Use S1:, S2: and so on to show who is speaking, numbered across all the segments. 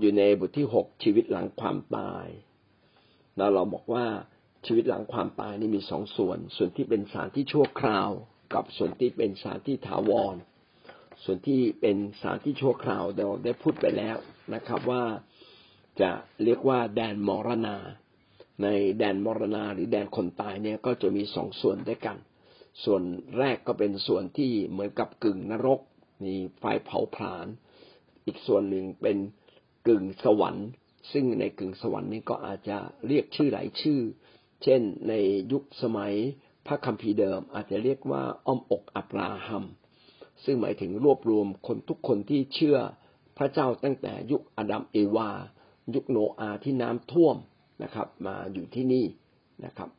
S1: อยู่ในบทที่หกชีวิตหลังความตาย แล้วเราบอกว่าชีวิตหลังความตายนี่มีสองส่วน ส่วนที่เป็นสารที่ชั่วคราว กับส่วนที่เป็นสารที่ถาวร ส่วนที่เป็นสารที่ชั่วคราวเราได้พูดไปแล้วนะครับว่าจะเรียกว่าแดนมรณา ในแดนมรณาหรือแดนคนตายเนี่ยก็จะมีสองส่วนด้วยกัน ส่วนแรกก็เป็นส่วนที่เหมือนกับกึ่งนรก มีไฟเผาผลาญ อีกส่วนหนึ่งเป็น กึ่งสวรรค์ ซึ่งในกึ่งสวรรค์นี้ก็อาจจะเรียกชื่อหลายชื่อ เช่นในยุคสมัยพระคัมภีร์เดิม อาจจะเรียกว่าอ้อมอกอับราฮัม ซึ่งหมายถึงรวบรวมคนทุกคนที่เชื่อพระเจ้าตั้งแต่ยุคอดัมเอวา ยุคโนอาที่น้ำท่วมนะครับ มาอยู่ที่นี่นะครับ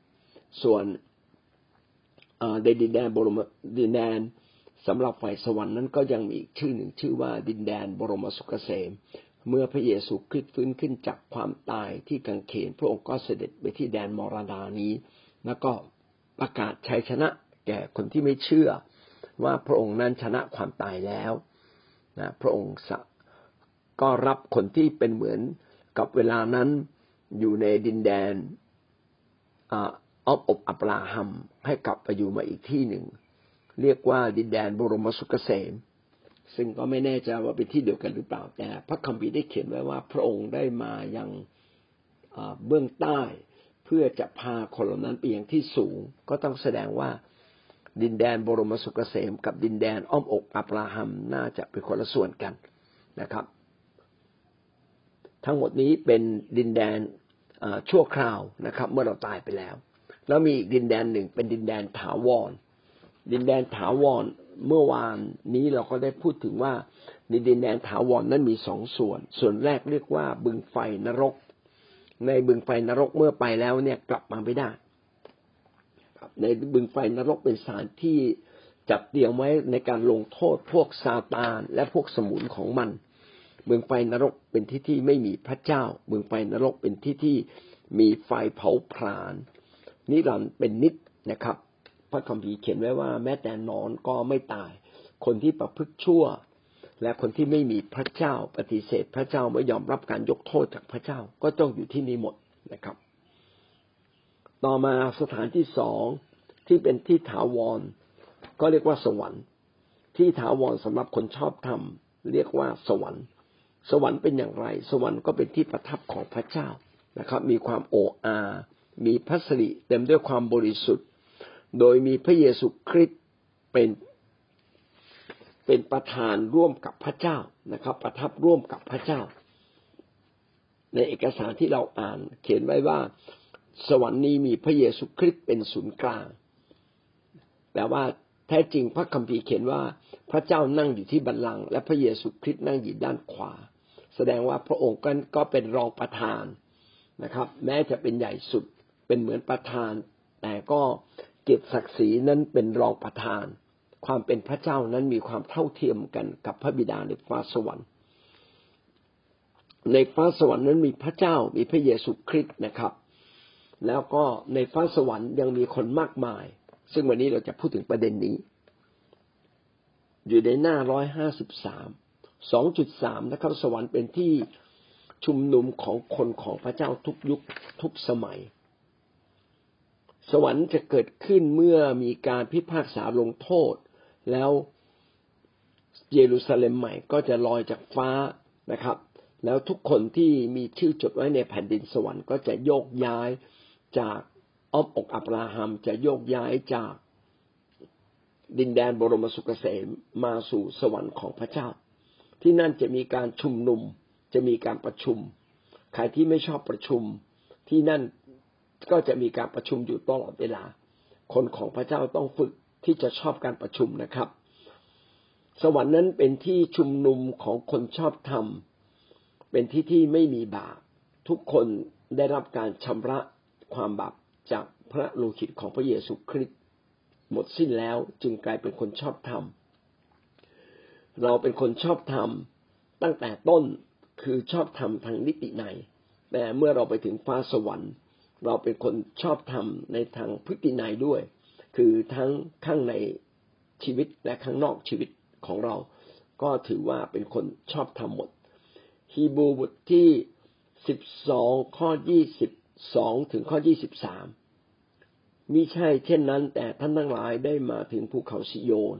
S1: ส่วนในดินแดนบรมดินแดนสำหรับฝ่ายสวรรค์นั้นก็ยังมีอีกชื่อหนึ่งชื่อว่าดินแดนบรมสุขเกษม เมื่อพระเยซูคริสต์ฟื้นขึ้นจากความตายที่กังเขน พระองค์ก็เสด็จไปที่แดนมรณานี้ แล้วก็ประกาศชัยชนะ แก่คนที่ไม่เชื่อ ว่าพระองค์นั้นชนะความตายแล้วนะพระองค์ก็รับคนที่เป็นเหมือนกับเวลานั้นอยู่ในดินแดนออมอบอับราฮัมให้กลับไปอยู่มาอีกที่หนึ่ง เรียกว่าดินแดนบรมสุขเกษม ซึ่งก็ไม่แน่ใจว่าเป็นที่เดียวกันหรือเปล่าแต่ พระคัมภีร์ได้เขียนไว้ว่า พระองค์ได้มายังเบื้องใต้ เพื่อจะพาคนเหล่านั้นไปยังที่สูง ก็ต้องแสดงว่าดินแดนบรมสุขเกษม กับดินแดนอ้อมอกอับราฮัมน่าจะเป็นคนละส่วนกันนะครับ ทั้งหมดนี้เป็นดินแดนชั่วคราวนะครับ เมื่อเราตายไปแล้ว แล้วมีอีกดินแดนหนึ่งเป็นดินแดนถาวร ดินแดนถาวรเมื่อวานนี้เราก็ได้พูดถึงว่าในดินแดนถาวรนั้นมีสองส่วน ส่วนแรกเรียกว่าบึงไฟนรก ในบึงไฟนรกเมื่อไปแล้วเนี่ยกลับมาไม่ได้ในบึงไฟนรกเป็นสถานที่จัดเตรียมไว้ในการลงโทษพวกซาตานและพวกสมุนของมัน เมืองไฟนรกเป็นที่ที่ไม่มีพระเจ้า เมืองไฟนรกเป็นที่ที่มีไฟเผาผลาญนิรันดร์เป็นนิดนะครับ พระคัมภีร์เขียนไว้ว่า แม้แต่นอนก็ไม่ตาย คนที่ประพฤติชั่ว และคนที่ไม่มีพระเจ้าปฏิเสธ พระเจ้าไม่ยอมรับการยกโทษจากพระเจ้าก็ต้องอยู่ที่นี่หมดนะครับ ต่อมาสถานที่สองที่เป็นที่ถาวร ก็เรียกว่าสวรรค์ ที่ถาวรสำหรับคนชอบธรรมเรียกว่าสวรรค์ สวรรค์เป็นอย่างไร สวรรค์ก็เป็นที่ประทับของพระเจ้านะครับ มีความโอ้อา มีพระสิริเต็มด้วยความบริสุทธิ์ โดยมีพระเยซูคริสต์เป็นเป็นประธานร่วมกับพระเจ้านะครับ ประทับร่วมกับพระเจ้า ในเอกสารที่เราอ่านเขียนไว้ว่า สวรรค์นี้มีพระเยซูคริสต์เป็นศูนย์กลางแต่ว่าแท้จริงพระคัมภีร์เขียนว่าพระเจ้านั่งอยู่ที่บัลลังก์และพระเยซูคริสต์นั่งอยู่ด้านขวา แสดงว่าพระองค์ก็เป็นรองประธานนะครับ แม้จะเป็นใหญ่สุดเป็นเหมือนประธาน แต่ก็ เกียรติศักดิ์ศรีนั้นเป็นรองประธาน ความเป็นพระเจ้านั้นมีความเท่าเทียมกันกับพระบิดาในฟ้าสวรรค์ ในฟ้าสวรรค์นั้นมีพระเจ้ามีพระเยซูคริสต์นะครับ แล้วก็ในฟ้าสวรรค์ยังมีคนมากมาย ซึ่งวันนี้เราจะพูดถึงประเด็นนี้ อยู่ในหน้าร้อยห้าสิบสามสองจุดสามนะครับ สวรรค์เป็นที่ชุมนุมของคนของพระเจ้าทุกยุคทุกสมัย สวรรค์จะเกิดขึ้นเมื่อมีการพิพากษาลงโทษ แล้วเยรูซาเล็มใหม่ก็จะลอยจากฟ้านะครับ แล้วทุกคนที่มีชื่อจดไว้ในแผ่นดินสวรรค์ก็จะโยกย้ายจากอ้อมอกอับราฮัมจะโยกย้ายจากดินแดนบรมสุขเกษมมาสู่สวรรค์ของพระเจ้า ที่นั่นจะมีการชุมนุม จะมีการประชุม ใครที่ไม่ชอบประชุม ที่นั่น ก็จะมีการประชุมอยู่ตลอดเวลา คนของพระเจ้าต้องฝึกที่จะชอบการประชุมนะครับ สวรรค์นั้นเป็นที่ชุมนุมของคนชอบธรรม เป็นที่ที่ไม่มีบาป ทุกคนได้รับการชำระความบาปจากพระโลหิตของพระเยซูคริสต์หมดสิ้นแล้วจึงกลายเป็นคนชอบธรรม เราเป็นคนชอบทำตั้งแต่ต้นคือชอบทำทางนิติในแต่เมื่อเราไปถึงฟ้าสวรรค์ เราเป็นคนชอบทำในทางพฤตินัยด้วย คือทั้งข้างในชีวิตและข้างนอกชีวิตของเรา ก็ถือว่าเป็นคนชอบทำหมด ฮีบูบทที่สิบสองข้อยี่สิบสองถึงข้อยี่สิบสามมิใช่เช่นนั้น แต่ท่านทั้งหลายได้มาถึงภูเขาสิโยน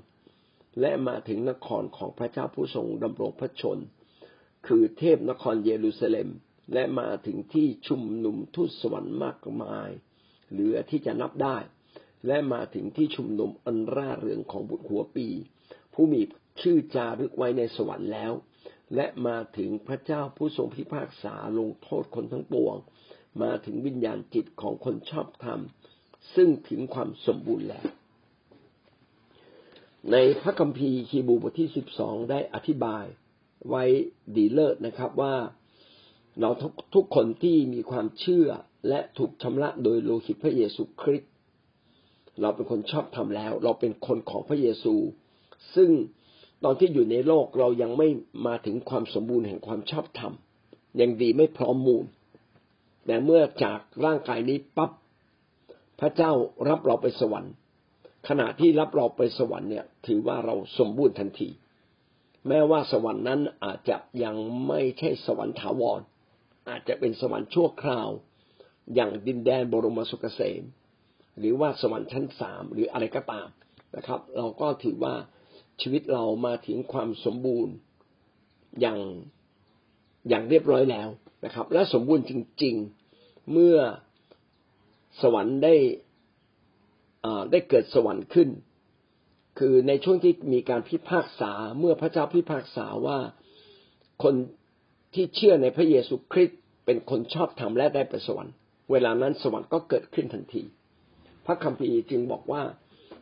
S1: และมาถึงนครของพระเจ้าผู้ทรงดำรงพระชน คือเทพนครเยรูซาเล็ม และมาถึงที่ชุมนุมทูตสวรรค์มากมาย เหลือที่จะนับได้ และมาถึงที่ชุมนุมอันร่าเริงของบุตรหัวปี ผู้มีชื่อจารึกไว้ในสวรรค์แล้ว และมาถึงพระเจ้าผู้ทรงพิพากษาลงโทษคนทั้งปวง มาถึงวิญญาณจิตของคนชอบธรรม ซึ่งถึงความสมบูรณ์แล้วในพระคัมภีร์ฮีบูบทที่สิบสองได้อธิบายไว้ดีเลิศนะครับว่า เราทุกคนที่มีความเชื่อและถูกชำระโดยโลหิตพระเยซูคริสต์เราเป็นคนชอบทำแล้ว เราเป็นคนของพระเยซู ซึ่งตอนที่อยู่ในโลกเรายังไม่มาถึงความสมบูรณ์แห่งความชอบธรรมยังดีไม่พร้อมมูล แต่เมื่อจากร่างกายนี้ปั๊บพระเจ้ารับเราไปสวรรค์ ขณะที่รับเราไปสวรรค์เนี่ย ถือว่าเราสมบูรณ์ทันที แม้ว่าสวรรค์นั้นอาจจะยังไม่ใช่สวรรค์ถาวร อาจจะเป็นสวรรค์ชั่วคราว อย่างดินแดนบรมสุขเกษมหรือว่าสวรรค์ชั้นสามหรืออะไรก็ตามนะครับ เราก็ถือว่าชีวิตเรามาถึงความสมบูรณ์อย่างอย่างเรียบร้อยแล้วนะครับ และสมบูรณ์จริง ๆ เมื่อสวรรค์ได้ได้เกิดสวรรค์ขึ้น คือในช่วงที่มีการพิพากษาเมื่อพระเจ้าพิพากษาว่าคน ที่เชื่อในพระเยซูคริสต์เป็นคนชอบธรรมและได้ไปสวรรค์ เวลานั้นสวรรค์ก็เกิดขึ้นทันที พระคัมภีร์จึงบอกว่า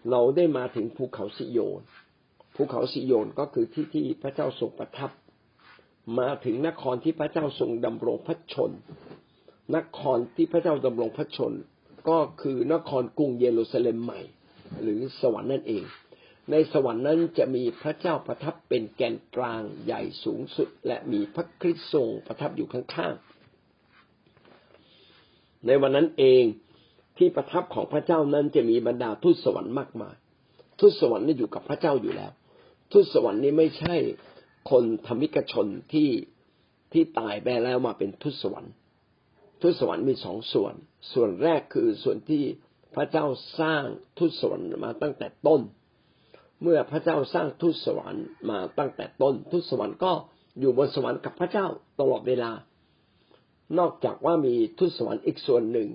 S1: เราได้มาถึงภูเขาสิโยน ภูเขาสิโยนก็คือที่ที่พระเจ้าทรงประทับ มาถึงนครที่พระเจ้าทรงดำรงพระชน นครที่พระเจ้าดำรงพระชน ก็คือนครกรุงเยรูซาเล็มใหม่ หรือสวรรค์นั่นเอง ในสวรรค์นั้นจะมีพระเจ้าประทับเป็นแกนกลางใหญ่สูงสุด และมีพระคริสต์ทรงประทับอยู่ข้างๆ ในวันนั้นเองที่ประทับของพระเจ้านั้นจะมีบรรดาทูตสวรรค์มากมาย ทูตสวรรค์นี่อยู่กับพระเจ้าอยู่แล้ว ทูตสวรรค์นี้ไม่ใช่คนธรรมิกชนที่ที่ตายไปแล้วมาเป็นทูตสวรรค์ ทูตสวรรค์มีสองส่วน ส่วนแรกคือส่วนที่พระเจ้าสร้างทูตสวรรค์มาตั้งแต่ต้น เมื่อพระเจ้าสร้างทูตสวรรค์มาตั้งแต่ต้นทูตสวรรค์ก็อยู่บนสวรรค์กับพระเจ้าตลอดเวลา นอกจากว่ามีทูตสวรรค์อีกส่วนหนึ่ง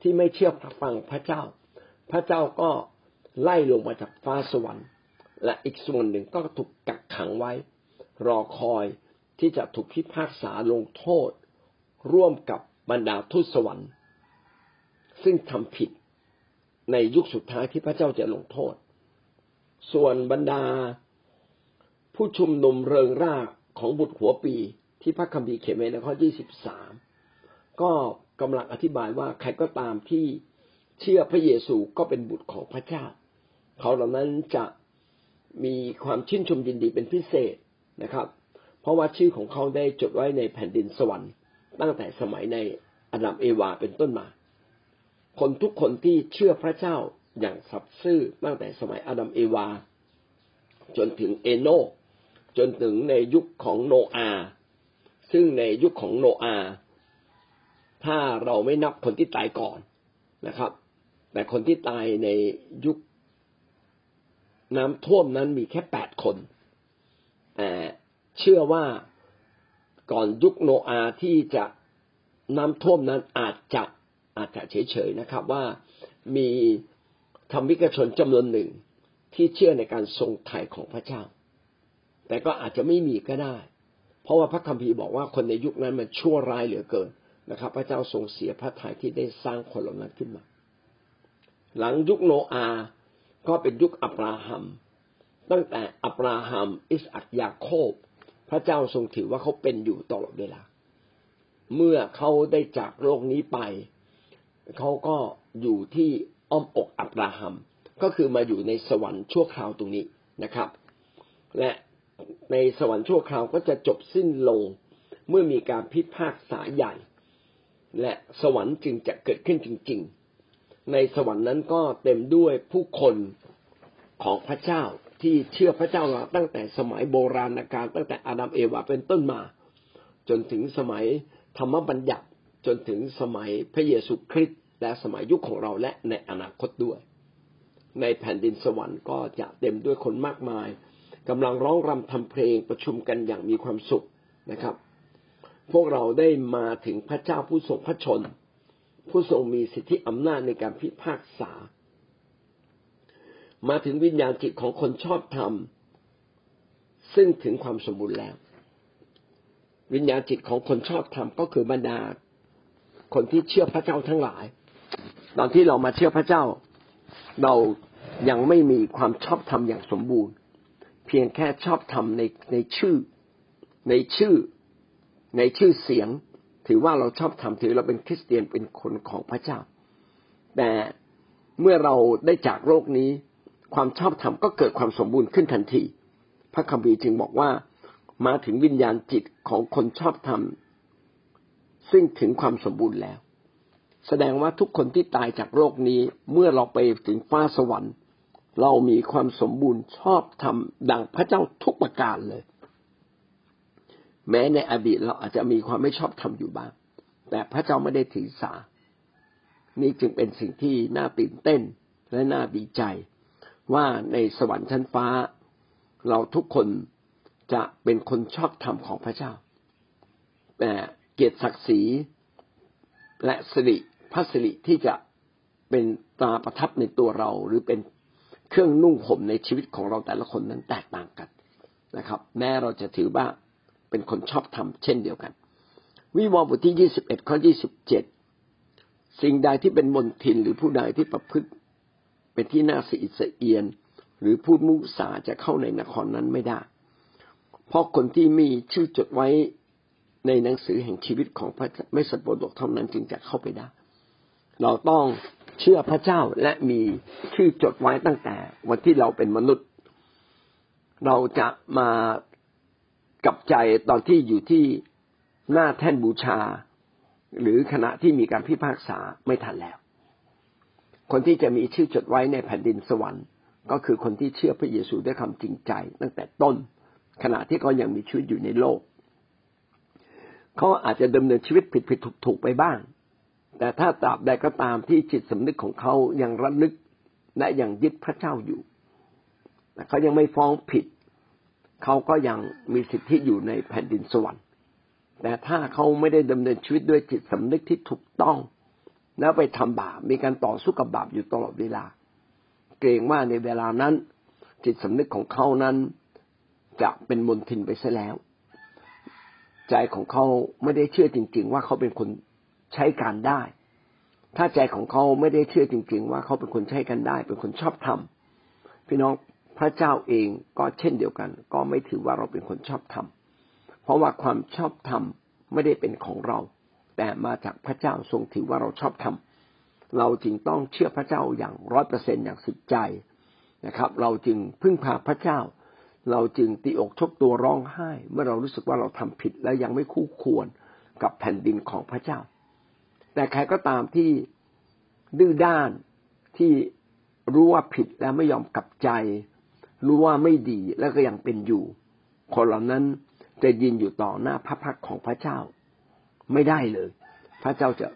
S1: ที่ไม่เชื่อฟังพระเจ้า พระเจ้าก็ไล่ลงมาจากฟ้าสวรรค์ และอีกส่วนหนึ่งก็ถูกกักขังไว้ รอคอยที่จะถูกพิพากษาลงโทษ ร่วมกับบรรดาทูตสวรรค์ ซึ่งทำผิดในยุคสุดท้ายที่พระเจ้าจะลงโทษ ส่วนบรรดา ผู้ชุมนุมเริงร่าของบุตรหัวปีที่พระคัมภีร์เขียนไว้ในข้อที่สิบสามก็กำลังอธิบายว่าใครก็ตามที่เชื่อพระเยซูก็เป็นบุตรของพระเจ้า เขาเหล่านั้นจะมีความชื่นชมยินดีเป็นพิเศษนะครับ เพราะว่าชื่อของเขาได้จดไว้ในแผ่นดินสวรรค์ตั้งแต่สมัยในอดัมเอวาเป็นต้นมา คนทุกคนที่เชื่อพระเจ้า อย่างสัตย์ซื่อตั้งแต่สมัยอดัมเอวา จนถึงเอโนจนถึงในยุคของโนอาซึ่งในยุคของโนอาถ้าเราไม่นับคนที่ตายก่อนนะครับ แต่คนที่ตายในยุคน้ำท่วมนั้นมีแค่แปดคนแต่เชื่อว่าก่อนยุคโนอาที่จะน้ำท่วมนั้นอาจจะอาจจะเฉยๆนะครับ ว่ามี ธรรมิกชนจำนวนหนึ่งที่เชื่อในการทรงไถ่ของพระเจ้า แต่ก็อาจจะไม่มีก็ได้ เพราะว่าพระคัมภีร์บอกว่าคนในยุคนั้นมันชั่วร้ายเหลือเกินนะครับ พระเจ้าทรงเสียพระทัยที่ได้สร้างคนเหล่านั้นขึ้นมา หลังยุคโนอาก็เป็นยุคอับราฮัม ตั้งแต่อับราฮัม อิสอักยาโคบ พระเจ้าทรงถือว่าเขาเป็นอยู่ตลอดเวลา เมื่อเขาได้จากโลกนี้ไป เขาก็อยู่ที่ อ้อมอกอับราฮัม ก็คือมาอยู่ในสวรรค์ชั่วคราวตรงนี้นะครับ และในสวรรค์ชั่วคราวก็จะจบสิ้นลงเมื่อมีการพิพากษาใหญ่ และสวรรค์จึงจะเกิดขึ้นจริง ๆ ในสวรรค์นั้นก็เต็มด้วยผู้คนของพระเจ้าที่เชื่อพระเจ้ามาตั้งแต่สมัยโบราณกาลตั้งแต่อาดัมเอวาเป็นต้นมา จนถึงสมัยธรรมบัญญัติจนถึงสมัยพระเยซูคริสต์ และสมัยยุคของเราและในอนาคตด้วย ในแผ่นดินสวรรค์ก็จะเต็มด้วยคนมากมายกำลังร้องรำทำเพลงประชุมกันอย่างมีความสุขนะครับ พวกเราได้มาถึงพระเจ้าผู้ทรงพระชน ผู้ทรงมีสิทธิอำนาจในการพิพากษา มาถึงวิญญาณจิตของคนชอบธรรม ซึ่งถึงความสมบูรณ์แล้ว วิญญาณจิตของคนชอบธรรมก็คือบรรดาคนที่เชื่อพระเจ้าทั้งหลาย ตอนที่เรามาเชื่อพระเจ้า เรายังไม่มีความชอบธรรมอย่างสมบูรณ์ เพียงแค่ชอบธรรมในในชื่อ ในชื่อ ในชื่อเสียง ถือว่าเราชอบธรรมถือเราเป็นคริสเตียนเป็นคนของพระเจ้า แต่เมื่อเราได้จากโลกนี้ ความชอบธรรมก็เกิดความสมบูรณ์ขึ้นทันที พระคัมภีร์จึงบอกว่ามาถึงวิญญาณจิตของคนชอบธรรมซึ่งถึงความสมบูรณ์แล้ว แสดงว่าทุกคนที่ตายจากโลกนี้เมื่อเราไปถึงฟ้าสวรรค์ เรามีความสมบูรณ์ชอบธรรมดังพระเจ้าทุกประการเลย แม้ในอดีตเราอาจจะมีความไม่ชอบธรรมอยู่บ้าง แต่พระเจ้าไม่ได้ถือสา นี่จึงเป็นสิ่งที่น่าตื่นเต้นและน่าดีใจ ว่าในสวรรค์ชั้นฟ้า เราทุกคนจะเป็นคนชอบธรรมของพระเจ้าแต่เกียรติศักดิ์ศรีและสิริ พระสิริที่จะเป็นตาประทับในตัวเรา หรือเป็นเครื่องนุ่งห่มในชีวิตของเราแต่ละคนนั้นแตกต่างกันนะครับ แม้เราจะถือว่าเป็นคนชอบธรรมเช่นเดียวกัน วิวรณ์บทที่ยี่สิบเอ็ดข้อยี่สิบเจ็ดสิ่งใดที่เป็นมนทินหรือผู้ใดที่ประพฤติเป็นที่น่าสะอิดสะเอียน หรือพูดมุสาจะเข้าในนครนั้นไม่ได้ เพราะคนที่มีชื่อจดไว้ในหนังสือแห่งชีวิตของพระไม่สัตว์บดกเท่านั้นจึงจะเข้าไปได้ เราต้องเชื่อพระเจ้าและมีชื่อจดไว้ตั้งแต่ วันที่เราเป็นมนุษย์ เราจะมากับใจตอนที่อยู่ที่หน้าแท่นบูชา หรือขณะที่มีการพิพากษาไม่ทันแล้ว คนที่จะมีชื่อจดไว้ในแผ่นดินสวรรค์ ก็คือคนที่เชื่อพระเยซูด้วยคำจริงใจ ตั้งแต่ต้น ขณะที่เขายังมีชีวิตอยู่ในโลกเขาอาจจะดำเนินชีวิตผิดผิดถูกถูกไปบ้าง แต่ถ้าตราบใดก็ตามที่จิตสำนึกของเขายังระลึกและยังยึดพระเจ้าอยู่เขายังไม่ฟ้องผิด เขาก็ยังมีสิทธิอยู่ในแผ่นดินสวรรค์ แต่ถ้าเขาไม่ได้ดำเนินชีวิตด้วยจิตสำนึกที่ถูกต้อง แล้วไปทำบาปมีการต่อสู้กับบาปอยู่ตลอดเวลา เกรงว่าในเวลานั้น จิตสำนึกของเขานั้น จะเป็นมลทินไปซะแล้ว ใจของเขาไม่ได้เชื่อจริง ๆ ว่าเขาเป็นคน ใช้การได้ ถ้าใจของเขาไม่ได้เชื่อจริง ๆ ว่าเขาเป็นคนใช้กันได้ เป็นคนชอบทำพี่น้องพระเจ้าเองก็เช่นเดียวกัน ก็ไม่ถือว่าเราเป็นคนชอบทำเพราะว่าความชอบธรรมไม่ได้เป็นของเรา แต่มาจากพระเจ้าทรงถือว่าเราชอบทำเราจึงต้องเชื่อพระเจ้าอย่างร้อยเปอร์เซ็นอย่างสุดใจนะครับ เราจึงพึ่งพาพระเจ้า เราจึงตีอกชกตัวร้องไห้ เมื่อเรารู้สึกว่าเราทำผิดและยังไม่คู่ควรกับแผ่นดินของพระเจ้า แต่ใครก็ตามที่ดื้อด้านที่รู้ว่าผิดแล้วไม่ยอมกลับใจ รู้ว่าไม่ดีแล้วก็ยังเป็นอยู่ คนเหล่านั้นจะยินอยู่ต่อหน้าพระพักของพระเจ้า ไม่ได้เลย พระเจ้าจะ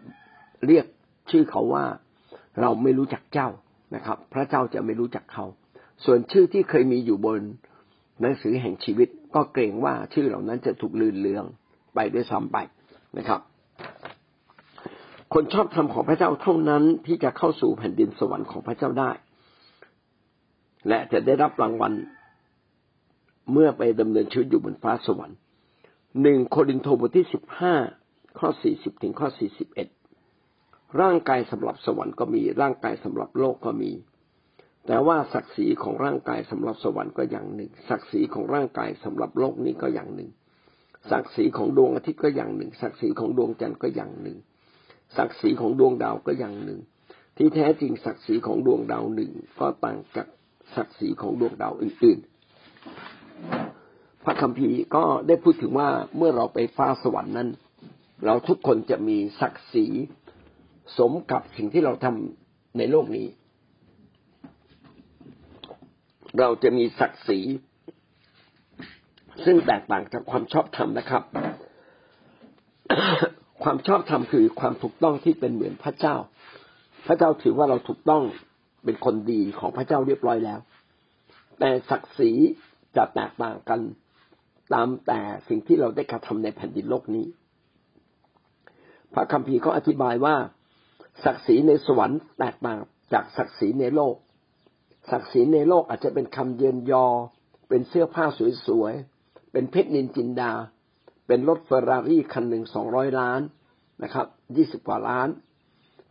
S1: เรียกชื่อเขาว่าเราไม่รู้จักเจ้านะครับ พระเจ้าจะไม่รู้จักเขา ส่วนชื่อที่เคยมีอยู่บนหนังสือแห่งชีวิต ก็เกรงว่าชื่อเหล่านั้นจะถูกลืนเลืองไปด้วยซ้ำไปนะครับ คนชอบธรรมของพระเจ้าเท่านั้นที่จะเข้าสู่แผ่นดินสวรรค์ของพระเจ้าได้ และจะได้รับรางวัลเมื่อไปดำเนินชีวิตอยู่บนฟ้าสวรรค์หนึ่งโครินโตบทที่สิบห้าข้อสี่สิบถึงข้อสี่สิบเอ็ดร่างกายสำหรับสวรรค์ก็มีร่างกายสำหรับโลกก็มี แต่ว่าศักดิ์ศรีของร่างกายสำหรับสวรรค์ก็อย่างหนึ่ง ศักดิ์ศรีของร่างกายสำหรับโลกนี้ก็อย่างหนึ่ง ศักดิ์ศรีของดวงอาทิตย์ก็อย่างหนึ่ง ศักดิ์ศรีของดวงจันทร์ก็อย่างหนึ่ง ศักดิ์ศรีของดวงดาวก็อย่างหนึ่ง ที่แท้จริงศักดิ์ศรีของดวงดาวหนึ่งก็ต่างจากศักดิ์ศรีของดวงดาวอื่นๆ พระคัมภีร์ก็ได้พูดถึงว่าเมื่อเราไปฟ้าสวรรค์นั้น เราทุกคนจะมีศักดิ์ศรีสมกับสิ่งที่เราทำในโลกนี้ เราจะมีศักดิ์ศรีซึ่งแตกต่างจากความชอบธรรมนะครับ ความชอบธรรมคือความถูกต้องที่เป็นเหมือนพระเจ้า พระเจ้าถือว่าเราถูกต้องเป็นคนดีของพระเจ้าเรียบร้อยแล้ว แต่ศักดิ์ศรีจะแตกต่างกันตามแต่สิ่งที่เราได้กระทำในแผ่นดินโลกนี้ พระคัมภีร์เขาอธิบายว่า ศักดิ์ศรีในสวรรค์แตกต่างจากศักดิ์ศรีในโลก ศักดิ์ศรีในโลกอาจจะเป็นคำเยินยอ เป็นเสื้อผ้าสวยๆ เป็นเพชรนินจินดา เป็นรถเฟอร์รารี่คันหนึ่งสองร้อยล้านนะครับยี่สิบกว่าล้าน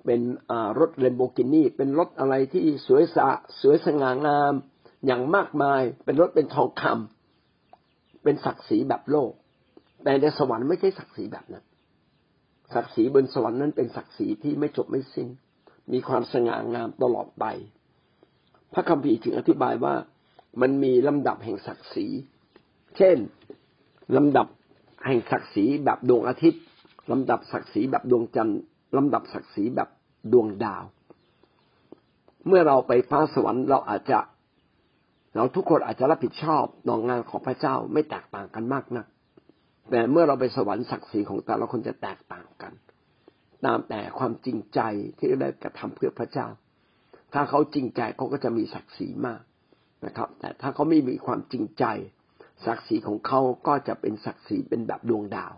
S1: เป็นรถเลมโบกินี่เป็นรถอะไรที่สวยสะสวยสง่างามอย่างมากมาย เป็นรถเป็นทองคำเป็นศักดิ์ศรีแบบโลก แต่ในสวรรค์ไม่ใช่ศักดิ์ศรีแบบนั้น ศักดิ์ศรีบนสวรรค์นั้นเป็นศักดิ์ศรีที่ไม่จบไม่สิ้น มีความสง่างามตลอดไป พระคัมภีร์จึงอธิบายว่ามันมีลำดับแห่งศักดิ์ศรี เช่นลำดับ แห่งศักดิ์ศรีแบบดวงอาทิตย์ลำดับศักดิ์ศรีแบบดวงจันทร์ลำดับศักดิ์ศรีแบบดวงดาว เมื่อเราไปฟ้าสวรรค์เราอาจจะ เราทุกคนอาจจะรับผิดชอบต่องงานของพระเจ้าไม่แตกต่างกันมากนะัก แต่เมื่อเราไปสวรรค์ศักดิ์ศรีของแต่ละคนจะแตกต่างกัน ตามแต่ความจริงใจที่ได้กระทำเพื่อพระเจ้า ถ้าเขาจริงใจเขาก็จะมีศักดิ์ศรีมากนะครับ แต่ถ้าเขาไม่มีความจริงใจ ศักดิ์ศรีของเขาก็จะเป็นศักดิ์ศรีเป็นแบบดวงดาว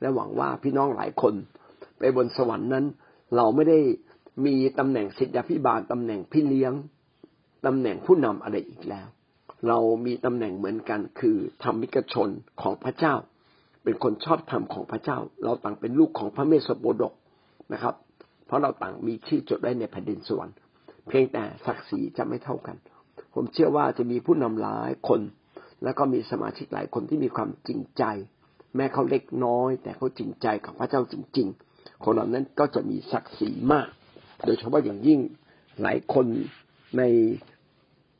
S1: และหวังว่าพี่น้องหลายคนไปบนสวรรค์นั้น เราไม่ได้มีตำแหน่งศิษยาพิบาลตำแหน่งพี่เลี้ยงตำแหน่งผู้นำอะไรอีกแล้ว เรามีตำแหน่งเหมือนกันคือธรรมิกชนของพระเจ้า เป็นคนชอบธรรมของพระเจ้า เราต่างเป็นลูกของพระเมสสโปดกนะครับ เพราะเราต่างมีชื่อจดไว้ในแผ่นดินสวรรค์เพียงแต่ศักดิ์ศรีจะไม่เท่ากัน ผมเชื่อว่าจะมีผู้นำหลายคน แล้วก็มีสมาชิกหลายคนที่มีความจริงใจ แม้เขาเล็กน้อย แต่เขาจริงใจกับพระเจ้าจริง ๆ คนเหล่านั้นก็จะมีศักดิ์ศรีมาก โดยเฉพาะอย่างยิ่งหลายคนใน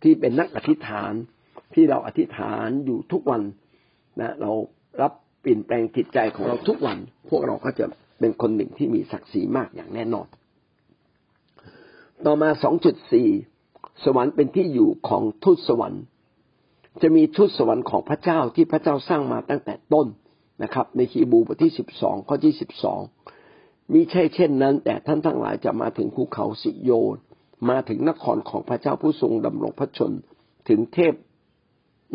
S1: ที่เป็นนักอธิษฐานที่เราอธิษฐานอยู่ทุกวันนะเรารับเปลี่ยนแปลงจิตใจของเราทุกวัน พวกเราก็จะเป็นคนหนึ่งที่มีศักดิ์ศรีมากอย่างแน่นอน ต่อมา 2.4 สวรรค์เป็นที่อยู่ของทูตสวรรค์ จะมีทูตสวรรค์ของพระเจ้าที่พระเจ้าสร้างมาตั้งแต่ต้นนะครับ ในฮีบูบทที่สิบสองข้อที่สิบสองมิใช่เช่นนั้น แต่ท่านทั้งหลายจะมาถึงภูเขาสิโยน มาถึงนครของพระเจ้าผู้ทรงดำรงพระชน ถึงเทพ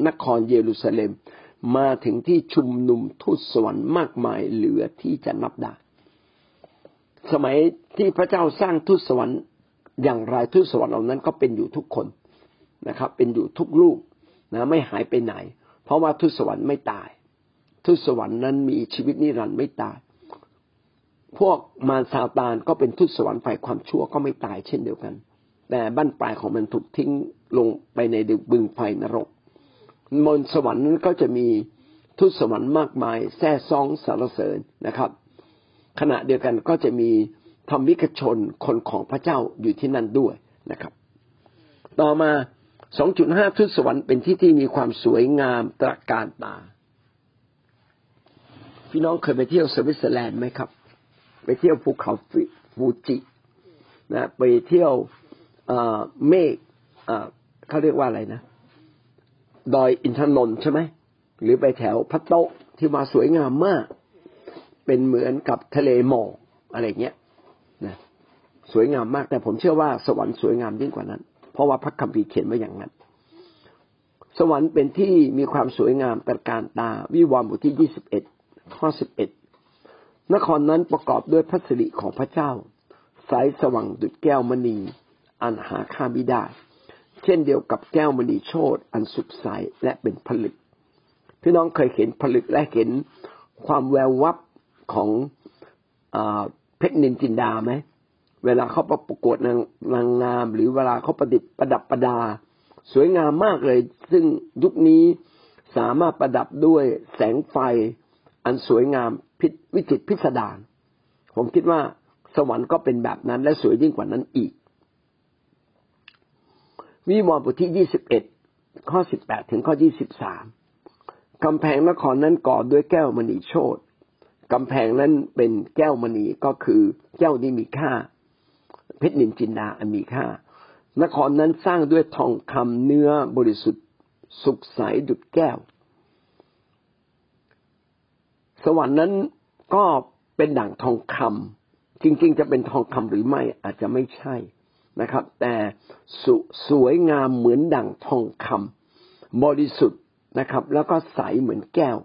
S1: นครเยรูซาเล็ม มาถึงที่ชุมนุมทูตสวรรค์มากมายเหลือที่จะนับได้ สมัยที่พระเจ้าสร้างทูตสวรรค์ อย่างไรทูตสวรรค์เหล่านั้นก็เป็นอยู่ทุกคนนะครับ เป็นอยู่ทุกลูก นะไม่หายไปไหน เพราะว่าทูตสวรรค์ไม่ตายทูตสวรรค์นั้นมีชีวิตนิรันดร์ไม่ตาย พวกมารซาตานก็เป็นทูตสวรรค์ฝ่ายความชั่วก็ไม่ตายเช่นเดียวกัน แต่บั้นปลายของมันถูกทิ้งลงไปในบึงไฟนรกมนสวรรค์นั้นก็จะมีทูตสวรรค์มากมายแท้ซองสารเสริญนะครับ ขณะเดียวกันก็จะมีธรรมิกชนคนของพระเจ้าอยู่ที่นั่นด้วยนะครับ ต่อมา 2.5ทูตสวรรค์เป็นที่ที่มีความสวยงามตระการตา พี่น้องเคยไปเที่ยวสวิตเซอร์แลนด์ไหมครับ ไปเที่ยวภูเขาฟูจินะไปเที่ยวเมฆเขาเรียกว่าอะไรนะ ดอยอินทนนท์ใช่ไหม หรือไปแถวพัตโตที่มาสวยงามมาก เป็นเหมือนกับทะเลหมอกอะไรเงี้ยนะสวยงามมากแต่ผมเชื่อว่าสวรรค์สวยงามยิ่งกว่านั้น ราะว่าพระคัมภีร์เขียนไว้อย่างนั้น สวรรค์เป็นที่มีความสวยงามตระการตา วิวรณ์บทที่ยี่สิบเอ็ดข้อสิบเอ็ดนครนั้นประกอบด้วยพระสิริของพระเจ้าสายสว่างดุจแก้วมณี อันหาค่าไม่ได้ เช่นเดียวกับแก้วมณีโชตอันสุขใสและเป็นผลึก พี่น้องเคยเห็นผลึกและเห็นความแวววับของเพชรนินจินดาไหม เวลาเขาประกวดนางนางงาม หรือเวลาเขาประดิษฐ์ประดับประดา สวยงามมากเลย ซึ่งยุคนี้สามารถประดับด้วยแสงไฟ อันสวยงามพิวิจิตพิสดารผมคิดว่าสวรรค์ก็เป็นแบบนั้น และสวยยิ่งกว่านั้นอีก วิวรณ์บทที่ยี่สิบเอ็ดข้อสิบแปดถึงข้อยี่สิบสามกำแพงนครนั้นก่อด้วยแก้วมณีโชตกำแพงนั้นเป็นแก้วมณีก็คือแก้วนี้มีค่า เพชรนินจินดาอันมีค่านครนั้นสร้างด้วยทองคำเนื้อบริสุทธิ์สุกใสดุดแก้ว สวรรค์นั้นก็เป็นดั่งทองคำจริง ๆ จะเป็นทองคำหรือไม่อาจจะไม่ใช่นะครับ แต่สสวยงามเหมือนดั่งทองคำบริสุทธิ์นะครับ แล้วก็ใสเหมือนแก้ว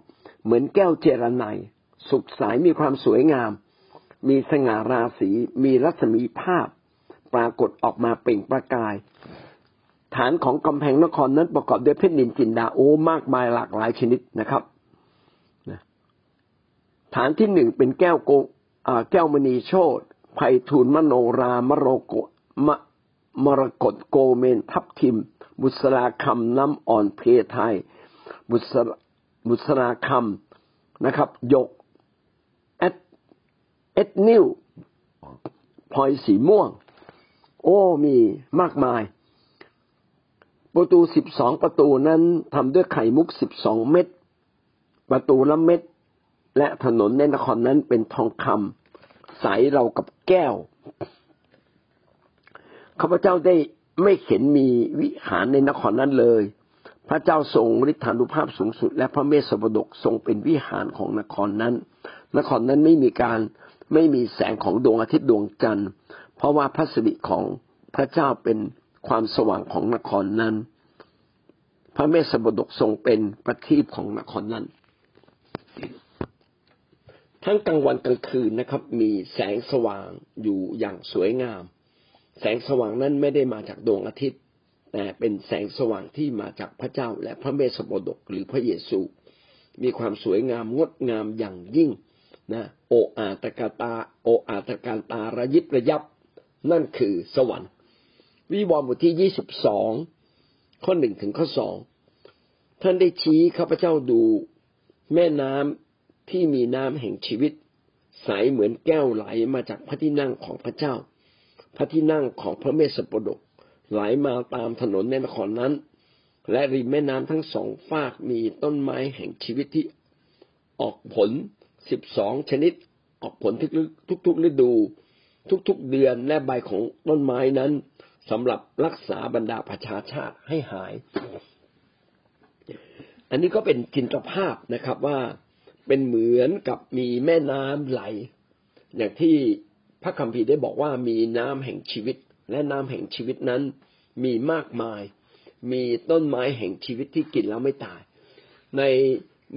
S1: เหมือนแก้วเจรไนสุขใสมีความสวยงาม มีสง่าราศีมีรัศมีภาพ ปรากฏออกมาเปล่งประกาย ฐานของกำแพงนครนั้นประกอบด้วยเพชรนินจินดาโอ้มากมายหลากหลายชนิดนะครับฐานที่หนึ่งเป็นแก้วโกแก้วมณีโชตไพฑูรย์มโนรามโรโกมมรกตโกเมนทับทิม บุษราคำน้ำอ่อนเพไทย บุษราบุษราคำนะครับยกเอ็ดเอ็ดนิวพลอยสีม่วง โอ้มีมากมาย ประตูสิบสองประตูนั้นทำด้วยไข่มุกสิบสองเม็ดประตูละเม็ดและถนนในนครนั้นเป็นทองคำใสเรากับแก้วข้าพเจ้าได้ไม่เห็นมีวิหารในนครนั้นเลย พระเจ้าทรงฤทธานุภาพสูงสุด และพระเมสสบดกทรงเป็นวิหารของนครนั้น นครนั้นไม่มีการไม่มีแสงของดวงอาทิตย์ดวงจันทร์ เพราะว่าพระสิริของพระเจ้าเป็นความสว่างของนครนั้น พระเมสสบดกทรงเป็นประทีปของนครนั้น ทั้งกลางวันกลางคืนนะครับ มีแสงสว่างอยู่อย่างสวยงาม แสงสว่างนั้นไม่ได้มาจากดวงอาทิตย์ แต่เป็นแสงสว่างที่มาจากพระเจ้า และพระเมสสโปดกหรือพระเยซู มีความสวยงามงดงามอย่างยิ่งนะโออาตกาตาโออาตการตาระยิบระยับ นั่นคือสวรรค์ วิวรณ์บทที่ยี่สิบสองข้อหนึ่งถึงข้อสองท่านได้ชี้ข้าพเจ้าดูแม่น้ำที่มีน้ำแห่งชีวิต ใสเหมือนแก้วไหลมาจากพระที่นั่งของพระเจ้า พระที่นั่งของพระเมสสปดกไหลมาตามถนนในนครนั้น และริมแม่น้ำทั้งสองฝากมีต้นไม้แห่งชีวิตที่ออกผลสิบสองชนิด ออกผลทุกๆฤดู ทุกๆเดือนและใบของต้นไม้นั้นสำหรับรักษาบรรดาประชาชาติให้หาย อันนี้ก็เป็นจินตภาพนะครับว่าเป็นเหมือนกับมีแม่น้ำไหล อย่างที่พระคัมภีร์ได้บอกว่ามีน้ำแห่งชีวิต และน้ำแห่งชีวิตนั้นมีมากมาย มีต้นไม้แห่งชีวิตที่กินแล้วไม่ตาย ใน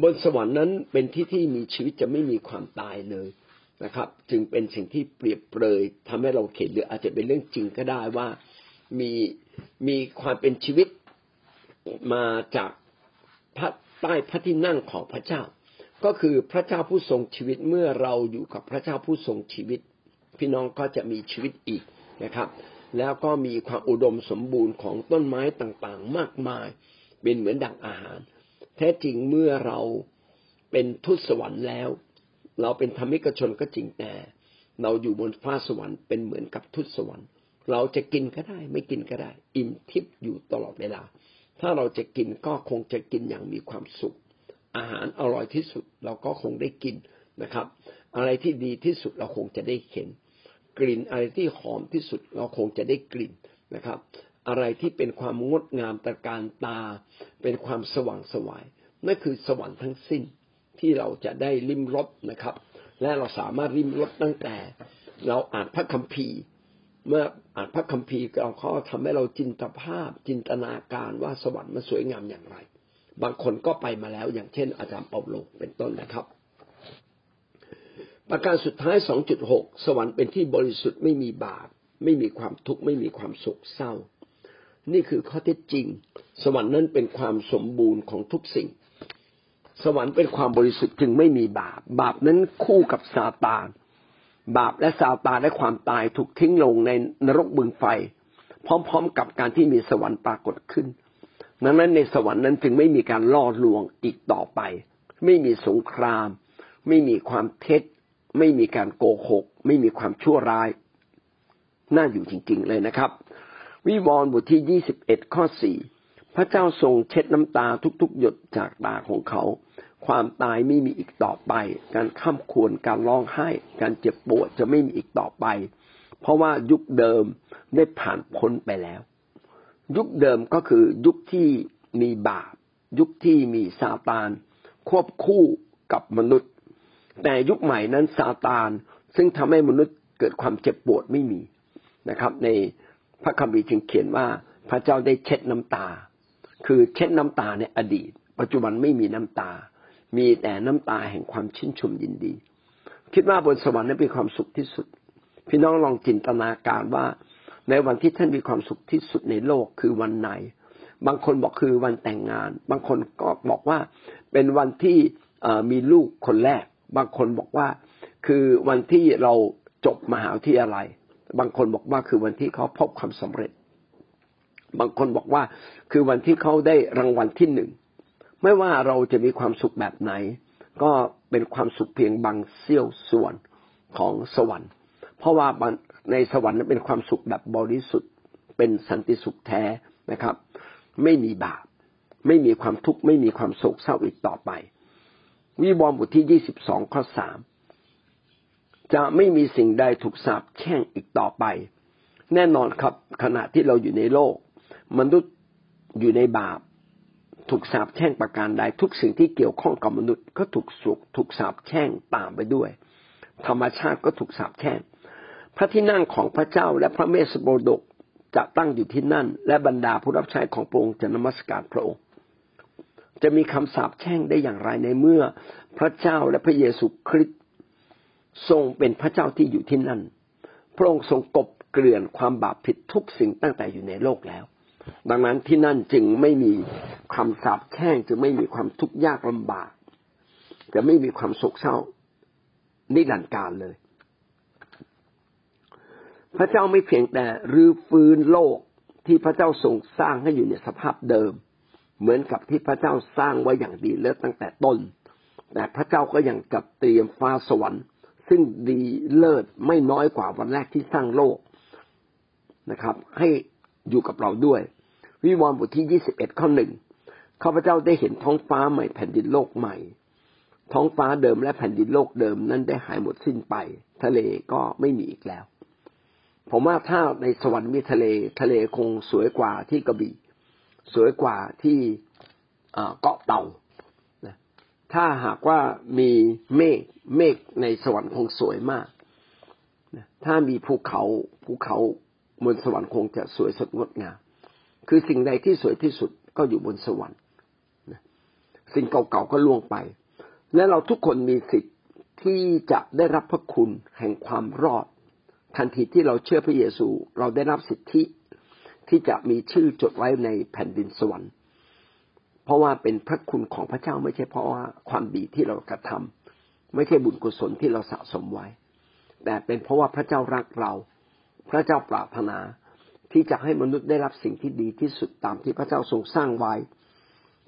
S1: บนสวรรค์นั้นเป็นที่ที่มีชีวิตจะไม่มีความตายเลย นะครับ จึงเป็นสิ่งที่เปรียบเปรยทำให้เราเห็นหรืออาจจะเป็นเรื่องจริงก็ได้ว่ามีมีความเป็นชีวิตมาจากพระใต้พระที่นั่งของพระเจ้า ก็คือพระเจ้าผู้ทรงชีวิตเมื่อเราอยู่กับพระเจ้าผู้ทรงชีวิต พี่น้องก็จะมีชีวิตอีกนะครับ แล้วก็มีความอุดมสมบูรณ์ของต้นไม้ต่างๆ มากมาย เป็นเหมือนดังอาหาร แท้จริงเมื่อเราเป็นทุตสวรรค์แล้ว เราเป็นธรรมิกชนก็จริงแต่ เราอยู่บนฟ้าสวรรค์เป็นเหมือนกับทุตสวรรค์ เราจะกินก็ได้ ไม่กินก็ได้ อิ่มทิพย์อยู่ตลอดเวลา ถ้าเราจะกินก็คงจะกินอย่างมีความสุข อาหารอร่อยที่สุดเราก็คงได้กินนะครับ อะไรที่ดีที่สุดเราคงจะได้เห็น กลิ่นอะไรที่หอมที่สุดเราคงจะได้กลิ่นนะครับ อะไรที่เป็นความงดงามตะการตา เป็นความสว่างสวายนั่นคือสวรรค์ทั้งสิ้น ที่เราจะได้ริมรสนะครับ และเราสามารถริมรสตั้งแต่ เราอ่านพระคัมภีร์ เมื่ออ่านพระคัมภีร์เราก็ทำให้เราจินตภาพ จินตนาการว่าสวรรค์มันสวยงามอย่างไร บางคนก็ไปมาแล้ว อย่างเช่น อาจารย์เปาโลเป็นต้นนะครับ ประการสุดท้าย 2.6 สวรรค์เป็นที่บริสุทธิ์ไม่มีบาปไม่มีความทุกข์ไม่มีความโศกเศร้า นี่คือข้อเท็จจริง สวรรค์นั้นเป็นความสมบูรณ์ของทุกสิ่ง สวรรค์เป็นความบริสุทธิ์จึงไม่มีบาป บาปนั้นคู่กับซาตานบาปและซาตานและความตายถูกทิ้งลงในนรกบึงไฟ พร้อมๆกับการที่มีสวรรค์ปรากฏขึ้นดังนั้นในสวรรค์นั้นจึงไม่มีการล่อลวงอีกต่อไป ไม่มีสงคราม ไม่มีความเท็จ ไม่มีการโกหก ไม่มีความชั่วร้าย น่าอยู่จริง ๆ เลยนะครับ วิวรณ์บทที่ยี่สิบเอ็ดข้อสี่ พระเจ้าทรงเช็ดน้ำตาทุกๆ หยดจากตาของเขา ความตายไม่มีอีกต่อไป การข้ามควรการร้องไห้ การเจ็บปวดจะไม่มีอีกต่อไป เพราะว่ายุคเดิมได้ผ่านพ้นไปแล้ว ยุคเดิมก็คือยุคที่มีบาป ยุคที่มีซาตาน ควบคู่กับมนุษย์ แต่ยุคใหม่นั้นซาตาน ซึ่งทำให้มนุษย์เกิดความเจ็บปวดไม่มีนะครับ ในพระคัมภีร์จึงเขียนว่าพระเจ้าได้เช็ดน้ำตา คือเช็ดน้ำตาในอดีต ปัจจุบันไม่มีน้ำตา มีแต่น้ำตาแห่งความชื่นชมยินดี คิดว่าบนสวรรค์นั้นเป็นความสุขที่สุด พี่น้องลองจินตนาการว่า ในวันที่ท่านมีความสุขที่สุดในโลกคือวันไหน บางคนบอกคือวันแต่งงาน บางคนก็บอกว่าเป็นวันที่มีลูกคนแรก บางคนบอกว่าคือวันที่เราจบมหาวิทยาลัย บางคนบอกว่าคือวันที่เขาพบความสำเร็จ บางคนบอกว่าคือวันที่เขาได้รางวัลที่หนึ่งไม่ว่าเราจะมีความสุขแบบไหน ก็เป็นความสุขเพียงบางเสี้ยวส่วนของสวรรค์ เพราะว่าในสวรรค์นั้นเป็นความสุขแบบบริสุทธิ์ เป็นสันติสุขแท้นะครับ ไม่มีบาป ไม่มีความทุกข์ไม่มีความโศกเศร้าอีกต่อไป วิวรณ์บทที่ยี่สิบสองข้อสามจะไม่มีสิ่งใดถูกสาปแช่งอีกต่อไป แน่นอนครับขณะที่เราอยู่ในโลก มนุษย์อยู่ในบาป ถูกสาปแช่งประการใดทุกสิ่งที่เกี่ยวข้องกับมนุษย์ก็ถูกสุกถูกสาปแช่งตามไปด้วย ธรรมชาติก็ถูกสาปแช่ง พระที่นั่งของพระเจ้าและพระเมสสโบดกจะตั้งอยู่ที่นั่น และบรรดาผู้รับใช้ของพระองค์จะนมัสการพระองค์ จะมีคำสาปแช่งได้อย่างไรในเมื่อพระเจ้าและพระเยซูคริสต์ทรงเป็นพระเจ้าที่อยู่ที่นั่น พระองค์ทรงกบเกลื่อนความบาปผิดทุกสิ่งตั้งแต่อยู่ในโลกแล้ว ดังนั้นที่นั่นจึงไม่มีความสาปแช่งจึงไม่มีความทุกข์ยากลำบาก จะไม่มีความโศกเศร้านิรันดร์การเลย พระเจ้าไม่เพียงแต่รื้อฟื้นโลกที่พระเจ้าทรงสร้างให้อยู่ในสภาพเดิม เหมือนกับที่พระเจ้าสร้างไว้อย่างดีแล้วตั้งแต่ต้น แต่พระเจ้าก็ยังจัดเตรียมฟ้าสวรรค์ ซึ่งดีเลิศไม่น้อยกว่าวันแรกที่สร้างโลกนะครับ ให้อยู่กับเราด้วย วิวรณ์บทที่ยี่สิบเอ็ดข้อหนึ่งข้าพเจ้าได้เห็นท้องฟ้าใหม่แผ่นดินโลกใหม่ ท้องฟ้าเดิมและแผ่นดินโลกเดิมนั้นได้หายหมดสิ้นไป ทะเลก็ไม่มีอีกแล้ว ผมว่าถ้าในสวรรค์มีทะเล ทะเลคงสวยกว่าที่กระบี่สวยกว่าที่เกาะเต่าถ้าหากว่ามีเมฆเมฆในสวรรค์คงสวยมากถ้ามีภูเขาภูเขาบนสวรรค์คงจะสวยสดงดงาม คือสิ่งใดที่สวยที่สุดก็อยู่บนสวรรค์สิ่งเก่าๆก็ล่วงไป และเราทุกคนมีสิทธิ์ที่จะได้รับพระคุณแห่งความรอด ทันทีที่เราเชื่อพระเยซู เราได้รับสิทธิที่จะมีชื่อจดไว้ในแผ่นดินสวรรค์ เพราะว่าเป็นพระคุณของพระเจ้าไม่ใช่เพราะว่าความดีที่เรากระทำไม่ใช่บุญกุศลที่เราสะสมไว้ แต่เป็นเพราะว่าพระเจ้ารักเรา พระเจ้าปรารถนา ที่จะให้มนุษย์ได้รับสิ่งที่ดีที่สุดตามที่พระเจ้าทรงสร้างไว้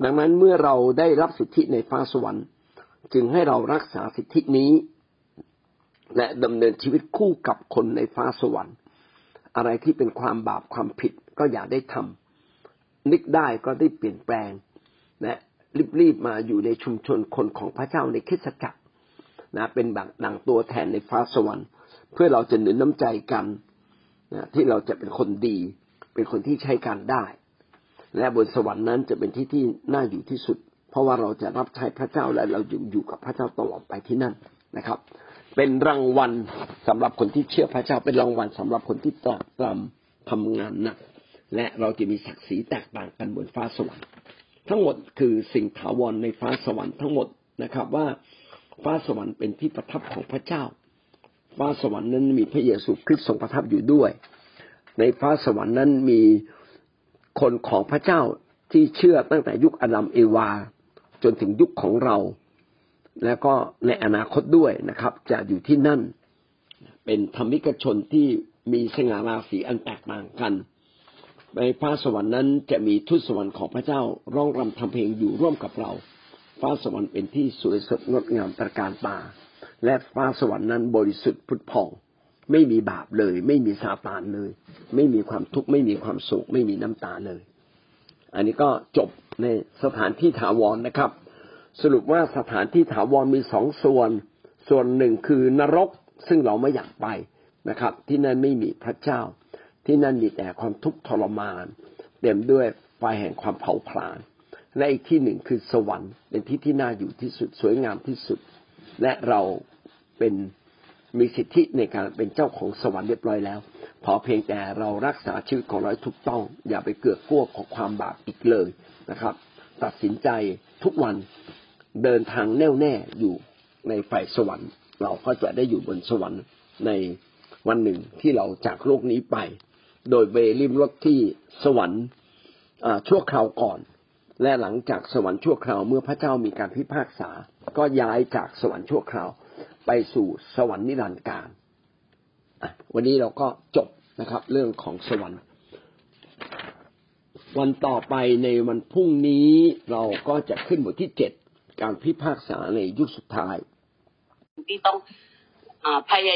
S1: ดังนั้นเมื่อเราได้รับสิทธิในฟ้าสวรรค์ จึงให้เรารักษาสิทธินี้ และดำเนินชีวิตคู่กับคนในฟ้าสวรรค์ อะไรที่เป็นความบาปความผิดก็อย่าได้ทำนึกได้ก็ได้เปลี่ยนแปลงนะรีบๆมาอยู่ในชุมชนคนของพระเจ้าในคริสจักรนะเป็นแบบดังตัวแทนในฟ้าสวรรค์ เพื่อเราจะหนุนน้ำใจกัน นะที่เราจะเป็นคนดี เป็นคนที่ใช้การได้ และบนสวรรค์นั้นจะเป็นที่ที่น่าอยู่ที่สุด เพราะว่าเราจะรับใช้พระเจ้าและเราอยู่อยู่กับพระเจ้าตลอดไปที่นั่นนะครับ เป็นรางวัลสำหรับคนที่เชื่อพระเจ้า เป็นรางวัลสำหรับคนที่ตรากตรำทำงานหนักและเราจะมีศักดิ์ศรีแตกต่างกันบนฟ้าสวรรค์ ทั้งหมดคือสิ่งถาวรในฟ้าสวรรค์ทั้งหมดนะครับว่าฟ้าสวรรค์เป็นที่ประทับของพระเจ้า ฟ้าสวรรค์นั้นมีพระเยซูคริสต์ทรงประทับอยู่ด้วย ในฟ้าสวรรค์นั้นมีคนของพระเจ้าที่เชื่อตั้งแต่ยุคอดัมเอวา จนถึงยุคของเรา แล้วก็ในอนาคตด้วยนะครับ จะอยู่ที่นั่น เป็นธรรมิกชนที่มีสง่าราศีอันแตกต่างกันในฟ้าสวรรค์นั้นจะมีทูตสวรรค์ของพระเจ้าร้องรำทำเพลงอยู่ร่วมกับเรา ฟ้าสวรรค์เป็นที่สวยสดงดงามตระการตา และฟ้าสวรรค์นั้นบริสุทธิ์พุทธพอง ไม่มีบาปเลย ไม่มีซาตานเลย ไม่มีความทุกข์ไม่มีความโศกไม่มีน้ำตาเลย อันนี้ก็จบในสถานที่ถาวรนนะครับ สรุปว่าสถานที่ถาวรมีสองส่วน ส่วนหนึ่งคือนรกซึ่งเราไม่อยากไปนะครับ ที่นั่นไม่มีพระเจ้า ที่นั่นมีแต่ความทุกข์ทรมาน เต็มด้วยไฟแห่งความเผาผลาญและอีกที่หนึ่งคือสวรรค์เป็นที่ที่น่าอยู่ที่สุดสวยงามที่สุด และเรา เป็นมีสิทธิในการเป็นเจ้าของสวรรค์เรียบร้อยแล้วพอเพียงแต่เรารักษาชีวิตของเราถูกต้อง อย่าไปเกือกกลัวของความบาปอีกเลยนะครับ ตัดสินใจทุกวันเดินทางแน่วแน่อยู่ในฝ่ายสวรรค์ เราก็จะได้อยู่บนสวรรค์ในวันหนึ่งที่เราจากโลกนี้ไป โดยเบริมรถที่สวรรค์ชั่วคราวก่อน และหลังจากสวรรค์ชั่วคราวเมื่อพระเจ้ามีการพิพากษา ก็ย้ายจากสวรรค์ชั่วคราว ไปสู่สวรรค์นิรันดร์การวันนี้เราก็จบนะครับ เรื่องของสวรรค์ วันต่อไปในวันพรุ่งนี้เราก็จะขึ้นบทที่เจ็ดการพิพากษาในยุคสุดท้าย
S2: ที่ต้องอพยาย